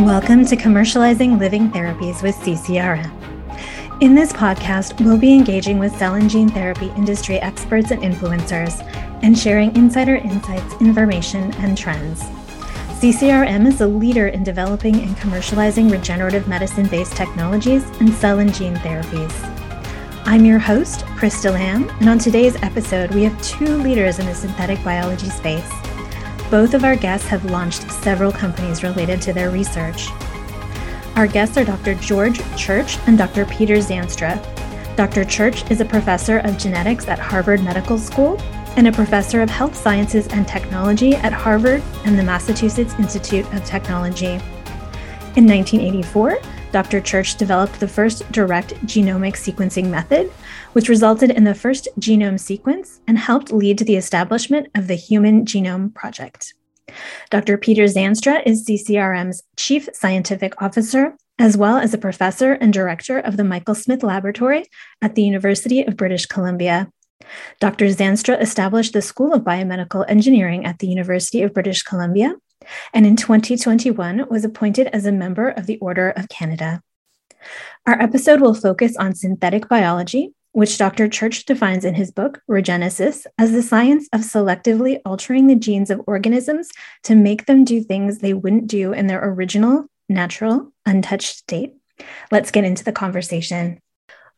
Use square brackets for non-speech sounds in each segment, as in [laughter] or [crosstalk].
Welcome to Commercializing Living Therapies with CCRM. In this podcast, we'll be engaging with cell and gene therapy industry experts and influencers and sharing insider insights, information, and trends. CCRM is a leader in developing and commercializing regenerative medicine based technologies and cell and gene therapies. I'm your host, Krista Lamb, and on today's episode, we have two leaders in the synthetic biology space. Both of our guests have launched several companies related to their research. Our guests are Dr. George Church and Dr. Peter Zandstra. Dr. Church is a professor of genetics at Harvard Medical School and a professor of health sciences and technology at Harvard and the Massachusetts Institute of Technology. In 1984, Dr. Church developed the first direct genomic sequencing method, which resulted in the first genome sequence and helped lead to the establishment of the Human Genome Project. Dr. Peter Zandstra is CCRM's Chief Scientific Officer, as well as a professor and director of the Michael Smith Laboratory at the University of British Columbia. Dr. Zandstra established the School of Biomedical Engineering at the University of British Columbia, and in 2021 was appointed as a member of the Order of Canada. Our episode will focus on synthetic biology, which Dr. Church defines in his book, Regenesis, as the science of selectively altering the genes of organisms to make them do things they wouldn't do in their original, natural, untouched state. Let's get into the conversation.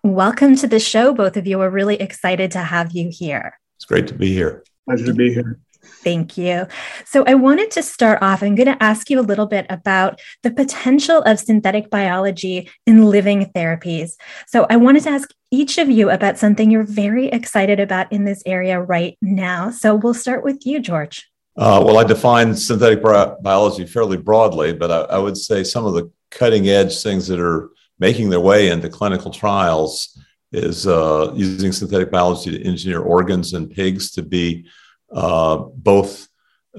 Welcome to the show, both of you. We're really excited to have you here. It's great to be here. Pleasure to be here. Thank you. So, I wanted to start off. I'm going to ask you a little bit about the potential of synthetic biology in living therapies. So, I wanted to ask each of you about something you're very excited about in this area right now. So, we'll start with you, George. Uh, well, I define synthetic bi- biology fairly broadly, but I, I would say some of the cutting edge things that are making their way into clinical trials is uh, using synthetic biology to engineer organs in pigs to be uh, both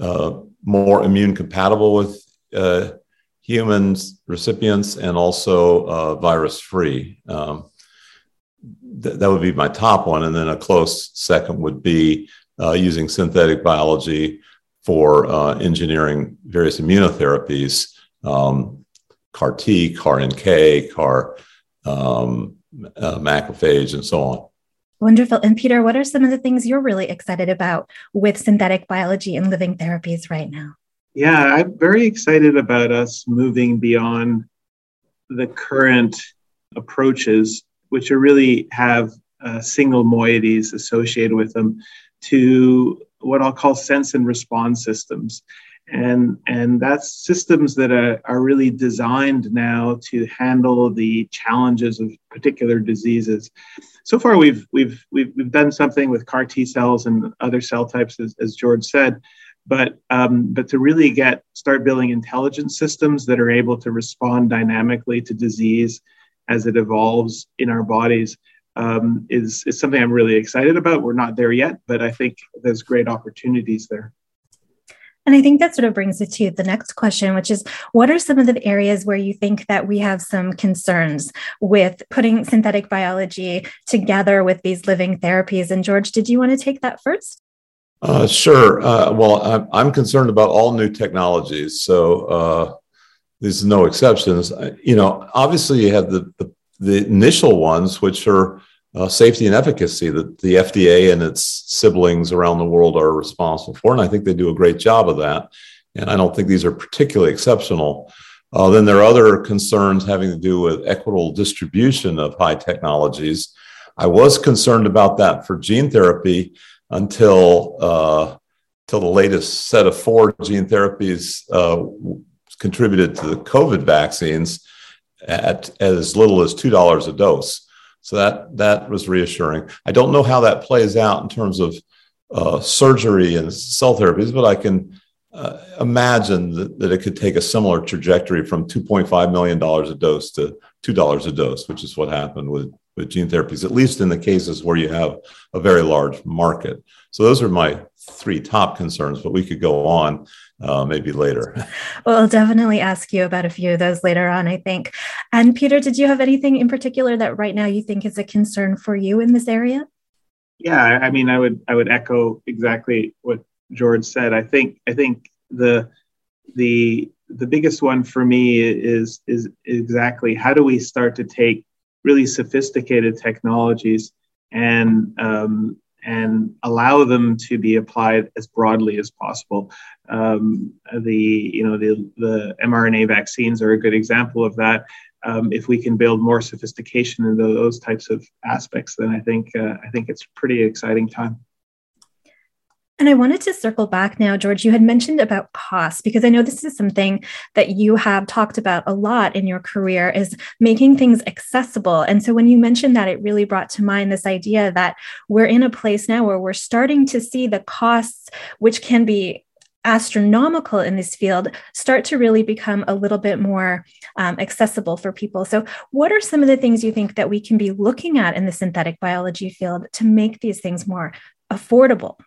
uh, more immune compatible with uh, humans recipients and also uh, virus free. Um, th- that would be my top one. And then a close second would be uh, using synthetic biology for engineering various immunotherapies, um, CAR T, CAR NK, CAR um, macrophage, and so on. Wonderful. And Peter, what are some of the things you're really excited about with synthetic biology and living therapies right now? Yeah, I'm very excited about us moving beyond the current approaches, which are really have uh, single moieties associated with them, to what I'll call sense and response systems and and that's systems that are, are really designed now to handle the challenges of particular diseases so far we've we've we've, we've done something with car t cells and other cell types as, as george said but um, but to really get start building intelligent systems that are able to respond dynamically to disease as it evolves in our bodies um, is is something I'm really excited about. We're not there yet, but I think there's great opportunities there. And I think that sort of brings it to the next question, which is what are some of the areas where you think that we have some concerns with putting synthetic biology together with these living therapies? And George, did you want to take that first? Uh, sure. Uh, well, I'm, I'm, concerned about all new technologies. So uh, there's no exceptions. You know, obviously you have the, the, the initial ones, which are uh, safety and efficacy that the FDA and its siblings around the world are responsible for. And I think they do a great job of that. And I don't think these are particularly exceptional. Uh, then there are other concerns having to do with equitable distribution of high technologies. I was concerned about that for gene therapy until uh, until the latest set of four gene therapies uh, contributed to the COVID vaccines at, at as little as two dollars a dose. So that that was reassuring. I don't know how that plays out in terms of uh, surgery and cell therapies, but I can uh, imagine that, that, it could take a similar trajectory from $2.5 million a dose to $2 a dose, which is what happened with, with gene therapies, at least in the cases where you have a very large market. So those are my three top concerns, but we could go on uh, maybe later. [laughs] Well, I'll definitely ask you about a few of those later on, I think. And Peter, did you have anything in particular that right now you think is a concern for you in this area? Yeah, I mean, I would I would echo exactly what George said. I think I think the the the biggest one for me is is exactly how do we start to take really sophisticated technologies and um, and allow them to be applied as broadly as possible. Um, the you know the the mRNA vaccines are a good example of that. Um, if we can build more sophistication into those types of aspects, then I think uh, I think it's a pretty exciting time. And I wanted to circle back now, George. You had mentioned about costs because I know this is something that you have talked about a lot in your career is making things accessible. And so when you mentioned that, it really brought to mind this idea that we're in a place now where we're starting to see the costs, which can be astronomical in this field start to really become a little bit more um, accessible for people. So, what are some of the things you think that we can be looking at in the synthetic biology field to make these things more affordable?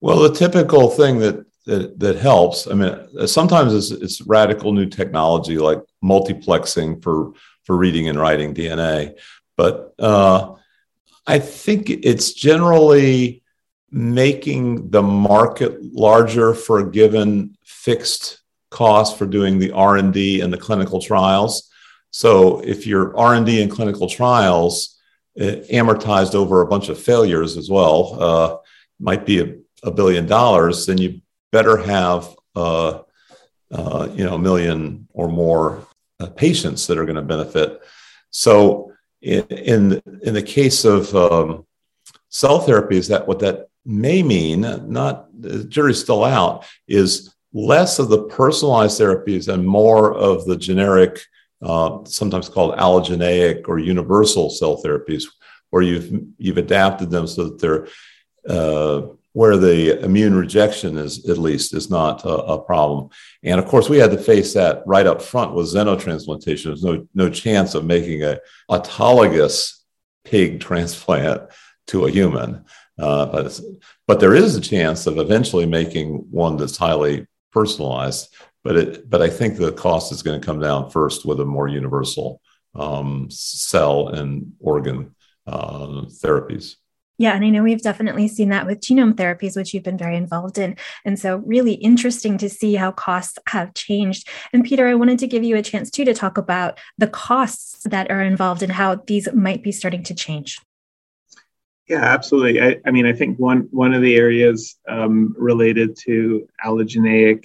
Well, the typical thing that that, that helps. I mean, sometimes it's, it's radical new technology like multiplexing for for reading and writing DNA, but uh, I think it's generally making the market larger for a given fixed cost for doing the r&d and the clinical trials so if your r&d and clinical trials uh, amortized over a bunch of failures as well uh, might be a a billion dollars, then you better have uh, uh, you know a million or more uh, patients that are going to benefit. So in, in in the case of um, cell therapies, that what that may mean, not the jury's still out, is less of the personalized therapies and more of the generic, uh, sometimes called allogeneic or universal cell therapies, where you've you've adapted them so that they're uh, where the immune rejection is at least is not a, a, problem. And of course, we had to face that right up front with xenotransplantation. There's no no chance of making a autologous pig [laughs] transplant to a human, uh, but but there is a chance of eventually making one that's highly personalized. But it but I think the cost is going to come down first with a more universal um, cell and organ uh, therapies. Yeah, and I know we've definitely seen that with genome therapies, which you've been very involved in. And so, really interesting to see how costs have changed. And Peter, I wanted to give you a chance too to talk about the costs that are involved and how these might be starting to change. Yeah, absolutely. I, I mean, I think one one of the areas um, related to allogeneic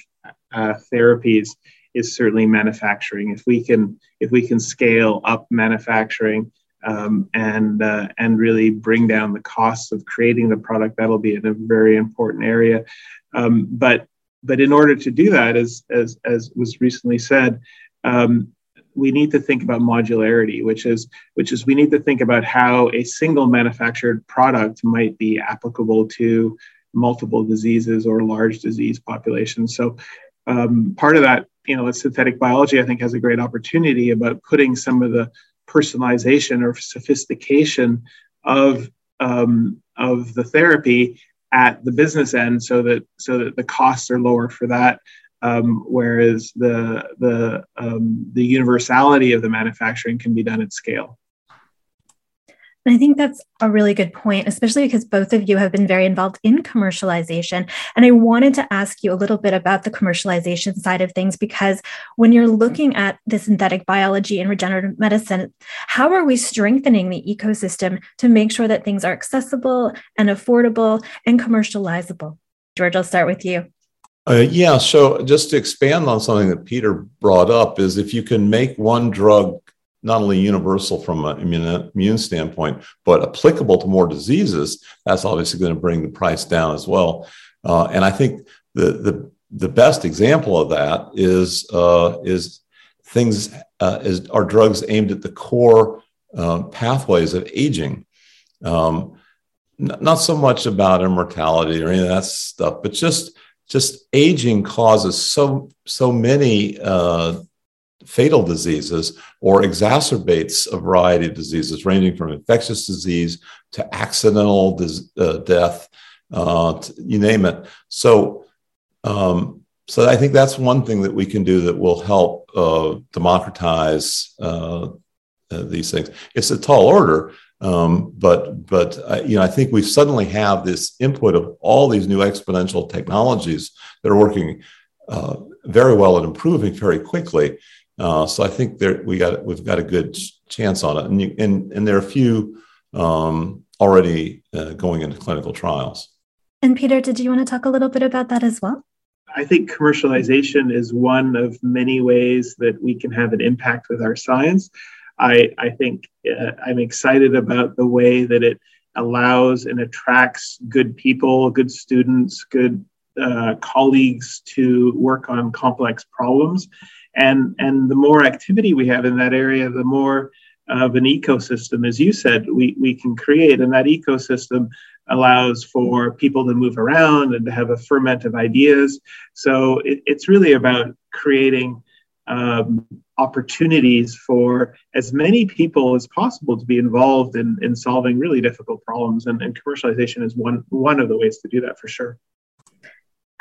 uh, therapies is certainly manufacturing. If we can if we can scale up manufacturing um, and uh, and really bring down the costs of creating the product. That'll be in a very important area. Um, but but in order to do that, as as as was recently said, um, we need to think about modularity, which is which is we need to think about how a single manufactured product might be applicable to multiple diseases or large disease populations. So um, part of that, you know, synthetic biology, I think, has a great opportunity about putting some of the personalization or sophistication of um, of the therapy at the business end so that so that the costs are lower for that um, whereas the the um, the universality of the manufacturing can be done at scale and I think that's a really good point, especially because both of you have been very involved in commercialization. And I wanted to ask you a little bit about the commercialization side of things, because when you're looking at the synthetic biology and regenerative medicine, how are we strengthening the ecosystem to make sure that things are accessible and affordable and commercializable? George, I'll start with you. Uh, yeah, so just to expand on something that Peter brought up is if you can make one drug not only universal from an immune, immune standpoint, but applicable to more diseases, that's obviously going to bring the price down as well. Uh, and I think the, the, the best example of that is, uh, is things, uh, is, are drugs aimed at the core uh, pathways of aging. Um, n- not so much about immortality or any of that stuff, but just just aging causes so so many uh, fatal diseases or exacerbates a variety of diseases, ranging from infectious disease to accidental dis- uh, death, uh, to, you name it. So, um, so I think that's one thing that we can do that will help uh, democratize uh, uh, these things. It's a tall order, um, but but uh, you know I think we suddenly have this input of all these new exponential technologies that are working very well and improving very quickly. Uh, so I think there we got we've got a good chance on it, and you, and, and there are a few um, already uh, going into clinical trials. And Peter, did you want to talk a little bit about that as well? I think commercialization is one of many ways that we can have an impact with our science. I, I think uh, I'm excited about the way that it allows and attracts good people, good students, good uh, colleagues to work on complex problems. And, and the more activity we have in that area, the more of an ecosystem, as you said, we, we can create. And that ecosystem allows for people to move around and to have a ferment of ideas. So it, it's really about creating um, opportunities for as many people as possible to be involved in, in solving really difficult problems. And, and commercialization is one, one of the ways to do that for sure.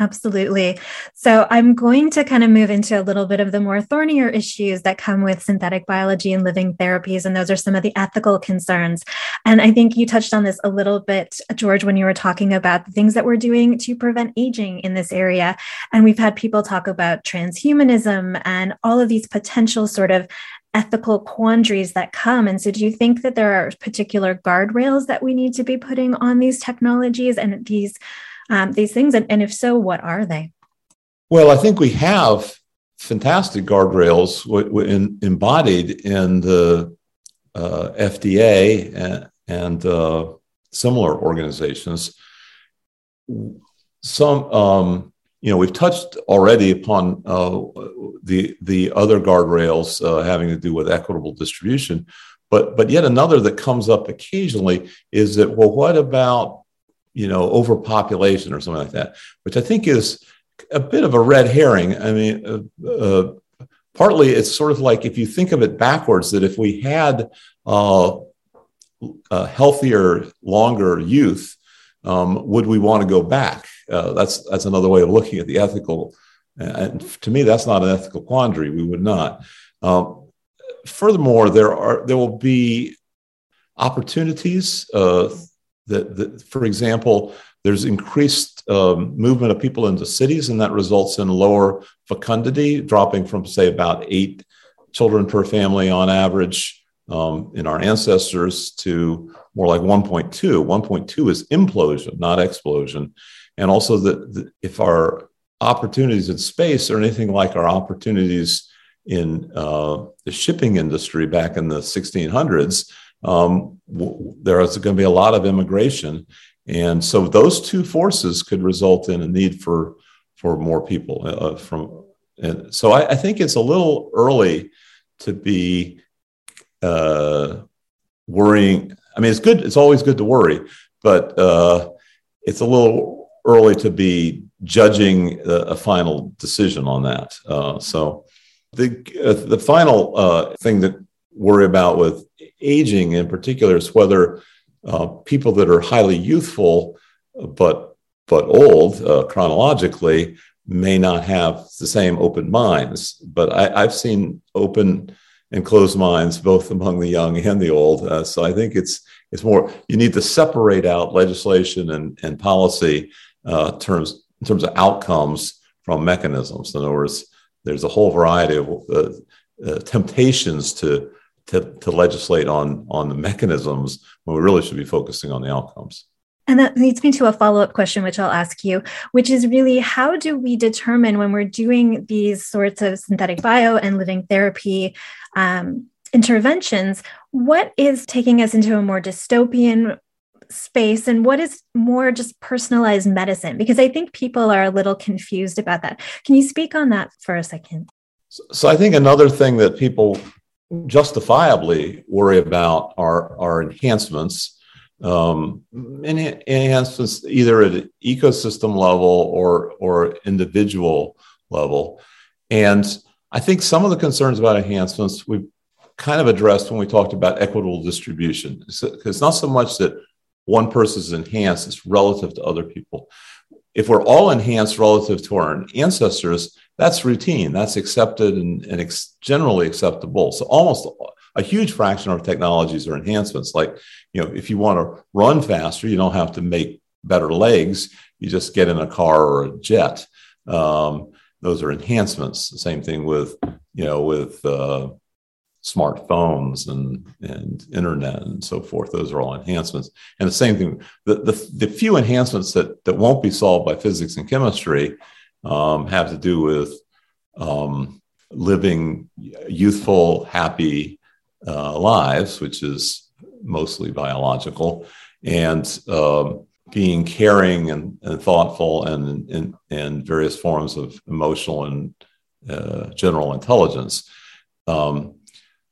Absolutely. So I'm going to kind of move into a little bit of the more thornier issues that come with synthetic biology and living therapies. And those are some of the ethical concerns. And I think you touched on this a little bit, George, when you were talking about the things that we're doing to prevent aging in this area. And we've had people talk about transhumanism and all of these potential sort of ethical quandaries that come. And so, do you think that there are particular guardrails that we need to be putting on these technologies and these? Um, these things? And, and if so, what are they? Well, I think we have fantastic guardrails in, embodied in the uh, FDA and, and uh, similar organizations. Some, um, you know, we've touched already upon uh, the the other guardrails uh, having to do with equitable distribution, but but yet another that comes up occasionally is that well, what about you know, overpopulation or something like that, which I think is a bit of a red herring. I mean, uh, uh, partly it's sort of like if you think of it backwards, that if we had uh, healthier, longer youth, um, would we want to go back? Uh, that's that's another way of looking at the ethical. And to me, that's not an ethical quandary. We would not. Um, furthermore, there are there will be opportunities uh, that, that for example, there's increased um, movement of people into cities, and that results in lower fecundity, dropping from, say, about eight children per family on average um, in our ancestors to more like 1.2. 1.2 is implosion, not explosion. And also, that if our opportunities in space are anything like our opportunities in uh, the shipping industry back in the 1600s, um, there is going to be a lot of immigration. And so those two forces could result in a need for, for more people uh, uh, from. And so I, I, think it's a little early to be uh, worrying. I mean, it's good. It's always good to worry, but uh, it's a little early to be judging a, a final decision on that. Uh, so the uh, the final uh, thing that worry about with aging in particular is whether uh, people that are highly youthful but but old uh, chronologically may not have the same open minds. But I, have seen open and closed minds both among the young and the old. Uh, so I think it's it's more you need to separate out legislation and, and policy uh, terms in terms of outcomes from mechanisms. In other words, there's a whole variety of uh, uh, temptations to to, to legislate on on the mechanisms when we really should be focusing on the outcomes. And that leads me to a follow up question, which I'll ask you, which is really how do we determine when we're doing these sorts of synthetic bio and living therapy um, interventions, what is taking us into a more dystopian space and what is more just personalized medicine? Because I think people are a little confused about that. Can you speak on that for a second? So, I think another thing that people justifiably worry about are, are enhancements. Um, enhancements either at an ecosystem level or, or individual level. And I think some of the concerns about enhancements we've kind of addressed when we talked about equitable distribution. It's, it's not so much that one person is enhanced, it's relative to other people. If we're all enhanced relative to our ancestors, that's routine, that's accepted and, and ex- generally acceptable. So almost a huge fraction of technologies are enhancements. Like, you know, if you want to run faster, you don't have to make better legs. You just get in a car or a jet. Um, those are enhancements. The same thing with, you know, with uh, smartphones and and internet and so forth. Those are all enhancements. And the same thing, the the, the few enhancements that that won't be solved by physics and chemistry um, have to do with um, living youthful, happy uh, lives, which is mostly biological, and um, being caring and, and thoughtful and, and, and various forms of emotional and uh, general intelligence. Um,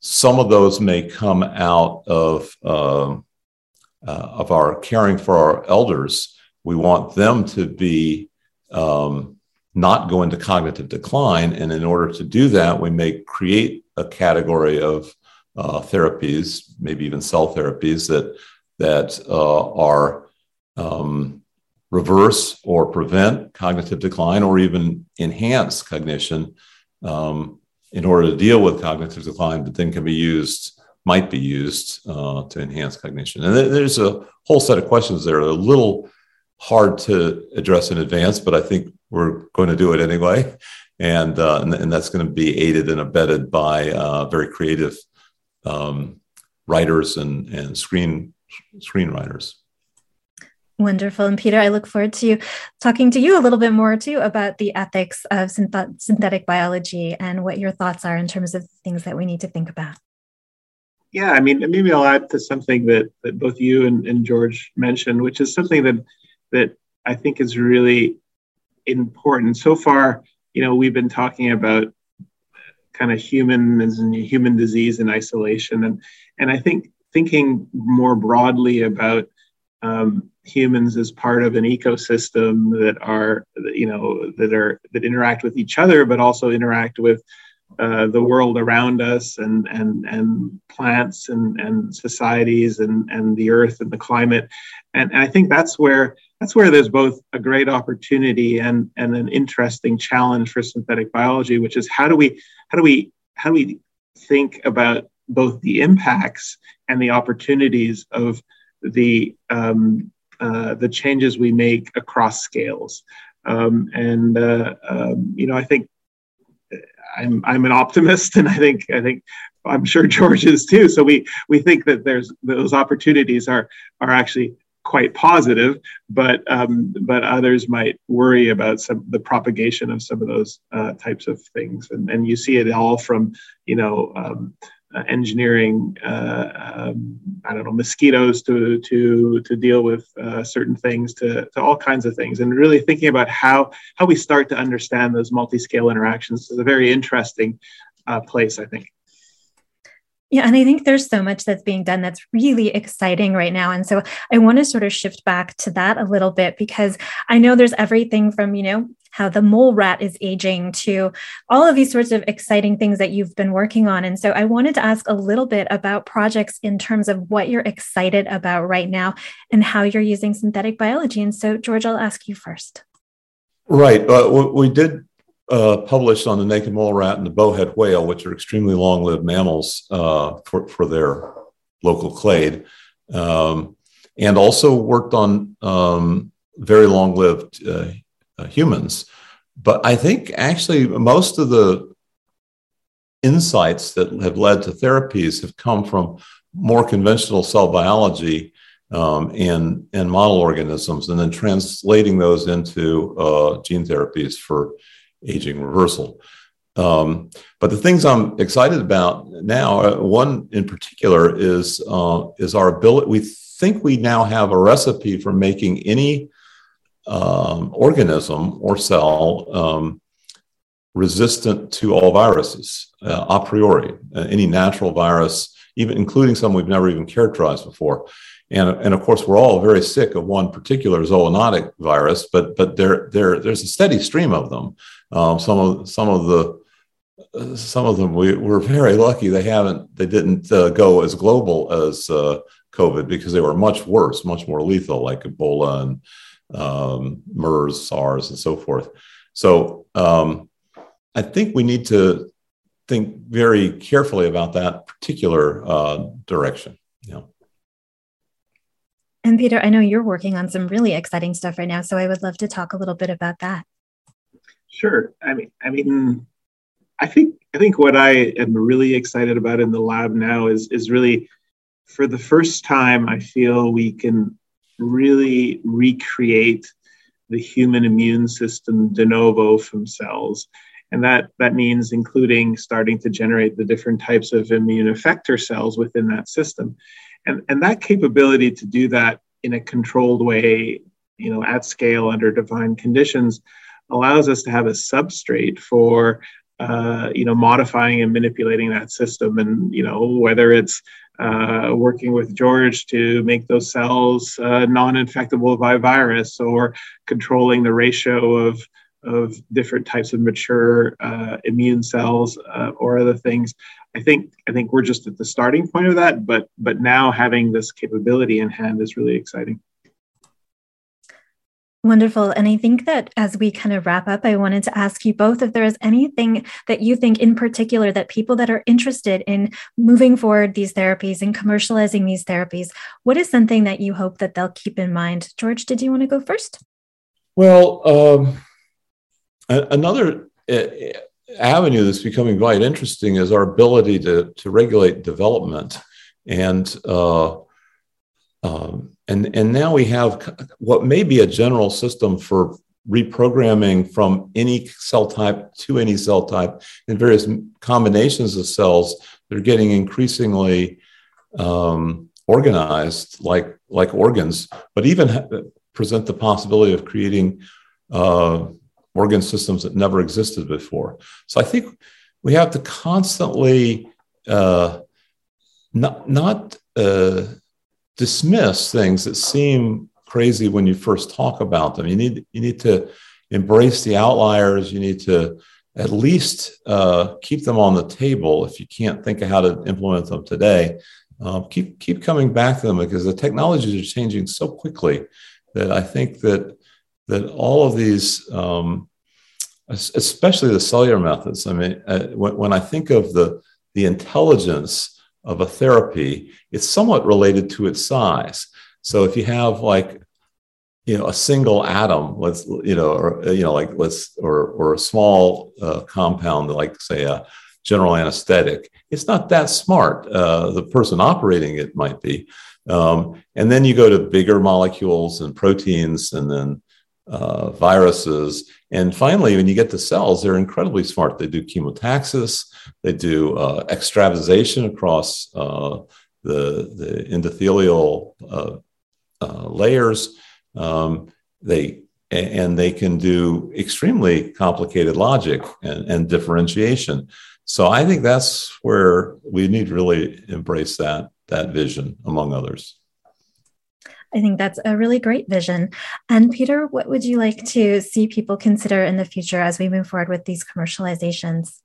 some of those may come out of uh, uh, of our caring for our elders. We want them to be um, not go into cognitive decline, and in order to do that, we may create a category of uh, therapies, maybe even cell therapies that that uh, are um, reverse or prevent cognitive decline or even enhance cognition um, in order to deal with cognitive decline, but then can be used, might be used uh, to enhance cognition. And there's a whole set of questions there. a little hard to address in advance, but I think we're going to do it anyway. And, uh, and, and, that's going to be aided and abetted by uh, very creative um, writers and, and screen screenwriters. Wonderful. And Peter, I look forward to talking to you a little bit more too about the ethics of synth- synthetic biology and what your thoughts are in terms of things that we need to think about. Yeah, I mean, maybe I'll add to something that, that both you and, and George mentioned, which is something that that I think is really important. So far, you know, we've been talking about kind of human and human disease in isolation, and and I think thinking more broadly about um, humans as part of an ecosystem that are you know that are that interact with each other but also interact with uh, the world around us and and and plants and and societies and and the earth and the climate and, and I think that's where that's where there's both a great opportunity and and an interesting challenge for synthetic biology which is how do we how do we how do we think about both the impacts and the opportunities of the um, uh, the changes we make across scales. Um, and uh, um, you know, I think I'm I'm an optimist, and I think I think I'm sure George is too. So we we think that there's those opportunities are are actually quite positive, but um, but others might worry about some the propagation of some of those uh, types of things, and and you see it all from you know um, uh, engineering, uh, um, I don't know, mosquitoes to to to deal with uh, certain things, to to all kinds of things, and really thinking about how how we start to understand those multi-scale interactions is a very interesting uh, place, I think. Yeah, and I think there's so much that's being done that's really exciting right now. And so I want to sort of shift back to that a little bit because I know there's everything from, you know, how the mole rat is aging to all of these sorts of exciting things that you've been working on. And so I wanted to ask a little bit about projects in terms of what you're excited about right now and how you're using synthetic biology. And so, George, I'll ask you first. Right. Uh, we did uh, published on the naked mole rat and the bowhead whale, which are extremely long-lived mammals uh, for, for their local clade, um, and also worked on um, very long-lived uh, uh, humans. But I think actually most of the insights that have led to therapies have come from more conventional cell biology um, and, and model organisms, and then translating those into uh, gene therapies for aging reversal. Um, but the things I'm excited about now, uh, one in particular is uh, is our ability. We think we now have a recipe for making any um, organism or cell um, resistant to all viruses uh, a priori. Uh, any natural virus, even including some we've never even characterized before. And, and of course, we're all very sick of one particular zoonotic virus, but but there, there there's a steady stream of them. Um, some of some of the some of them we, we're very lucky they haven't they didn't uh, go as global as uh, COVID because they were much worse, much more lethal, like Ebola and um, MERS, SARS, and so forth. So um, I think we need to think very carefully about that particular uh, direction. Yeah. And Peter, I know you're working on some really exciting stuff right now, so I would love to talk a little bit about that. Sure. I mean, I mean, hmm. I think I think what I am really excited about in the lab now is is really for the first time I feel we can really recreate the human immune system de novo from cells. And that, that means including starting to generate the different types of immune effector cells within that system. And, and that capability to do that in a controlled way, you know, at scale under defined conditions allows us to have a substrate for uh, you know modifying and manipulating that system and you know whether it's uh, working with George to make those cells uh, non-infectable by virus or controlling the ratio of of different types of mature uh, immune cells uh, or other things. I think I think we're just at the starting point of that, but but now having this capability in hand is really exciting. Wonderful. And I think that as we kind of wrap up, I wanted to ask you both if there is anything that you think in particular that people that are interested in moving forward these therapies and commercializing these therapies, what is something that you hope that they'll keep in mind? George, did you want to go first? Well, um, another uh, avenue that's becoming quite interesting is our ability to, to regulate development. And uh, um, and, and now we have what may be a general system for reprogramming from any cell type to any cell type in various combinations of cells that are getting increasingly um, organized like, like organs, but even ha- present the possibility of creating uh, organ systems that never existed before. So I think we have to constantly uh, not, not uh, dismiss things that seem crazy when you first talk about them. You need you need to embrace the outliers. You need to at least uh, keep them on the table if you can't think of how to implement them today. Uh, keep keep coming back to them because the technologies are changing so quickly that I think that that all of these, um, especially the cellular methods. I mean, uh, when, when I think of the the intelligence of a therapy, it's somewhat related to its size. So if you have like, you know, a single atom, let's, you know, or, you know, like let's, or, or a small uh, compound, like say a general anesthetic, it's not that smart. Uh, the person operating it might be. Um, and then you go to bigger molecules and proteins and then uh, viruses. And finally, when you get to cells, they're incredibly smart. They do chemotaxis, they do uh, extravasation across uh, the, the endothelial uh, uh, layers. Um, they and they can do extremely complicated logic and, and differentiation. So I think that's where we need to really embrace that that vision, among others. I think that's a really great vision. And Peter, what would you like to see people consider in the future as we move forward with these commercializations?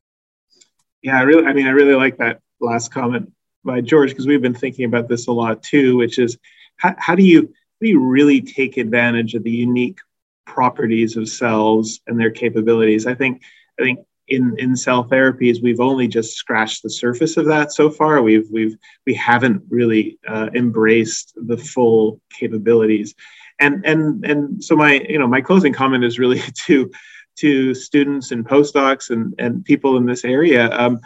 Yeah, I really, I mean, I really like that last comment by George because we've been thinking about this a lot too, which is how, how do you how do you really take advantage of the unique properties of cells and their capabilities? I think I think in in cell therapies we've only just scratched the surface of that so far. We've we've we haven't really uh, embraced the full capabilities. And and and so my you know my closing comment is really [laughs] to to students and postdocs and and people in this area. Um,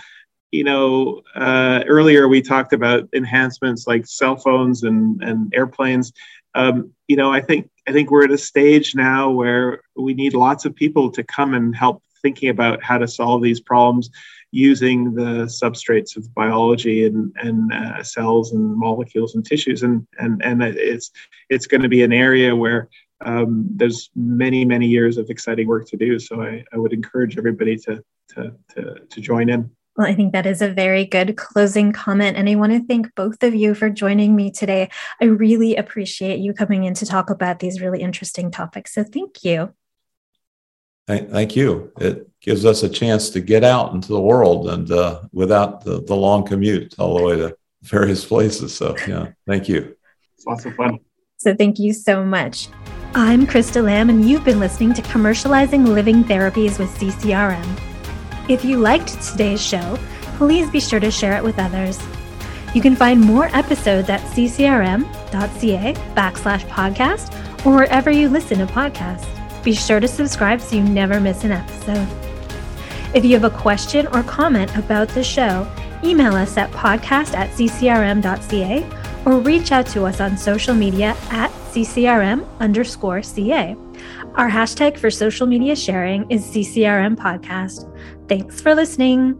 you know uh, earlier we talked about enhancements like cell phones and and airplanes. Um, you know i think i think we're at a stage now where we need lots of people to come and help thinking about how to solve these problems using the substrates of biology and, and uh, cells and molecules and tissues and and and it's it's going to be an area where um, there's many many years of exciting work to do so I, I would encourage everybody to, to to to join in well, I think that is a very good closing comment. And I want to thank both of you for joining me today. I really appreciate you coming in to talk about these really interesting topics. So thank you. Thank, you. It gives us a chance to get out into the world and uh, without the, the long commute all the way to various places. So, yeah, thank you. It's lots of fun. So, thank you so much. I'm Krista Lamb, and you've been listening to Commercializing Living Therapies with CCRM. If you liked today's show, please be sure to share it with others. You can find more episodes at ccrm.ca backslash podcast or wherever you listen to podcasts. Be sure to subscribe so you never miss an episode. If you have a question or comment about the show, email us at podcast at ccrm.ca or reach out to us on social media at ccrm underscore ca. Our hashtag for social media sharing is CCRM Podcast. Thanks for listening.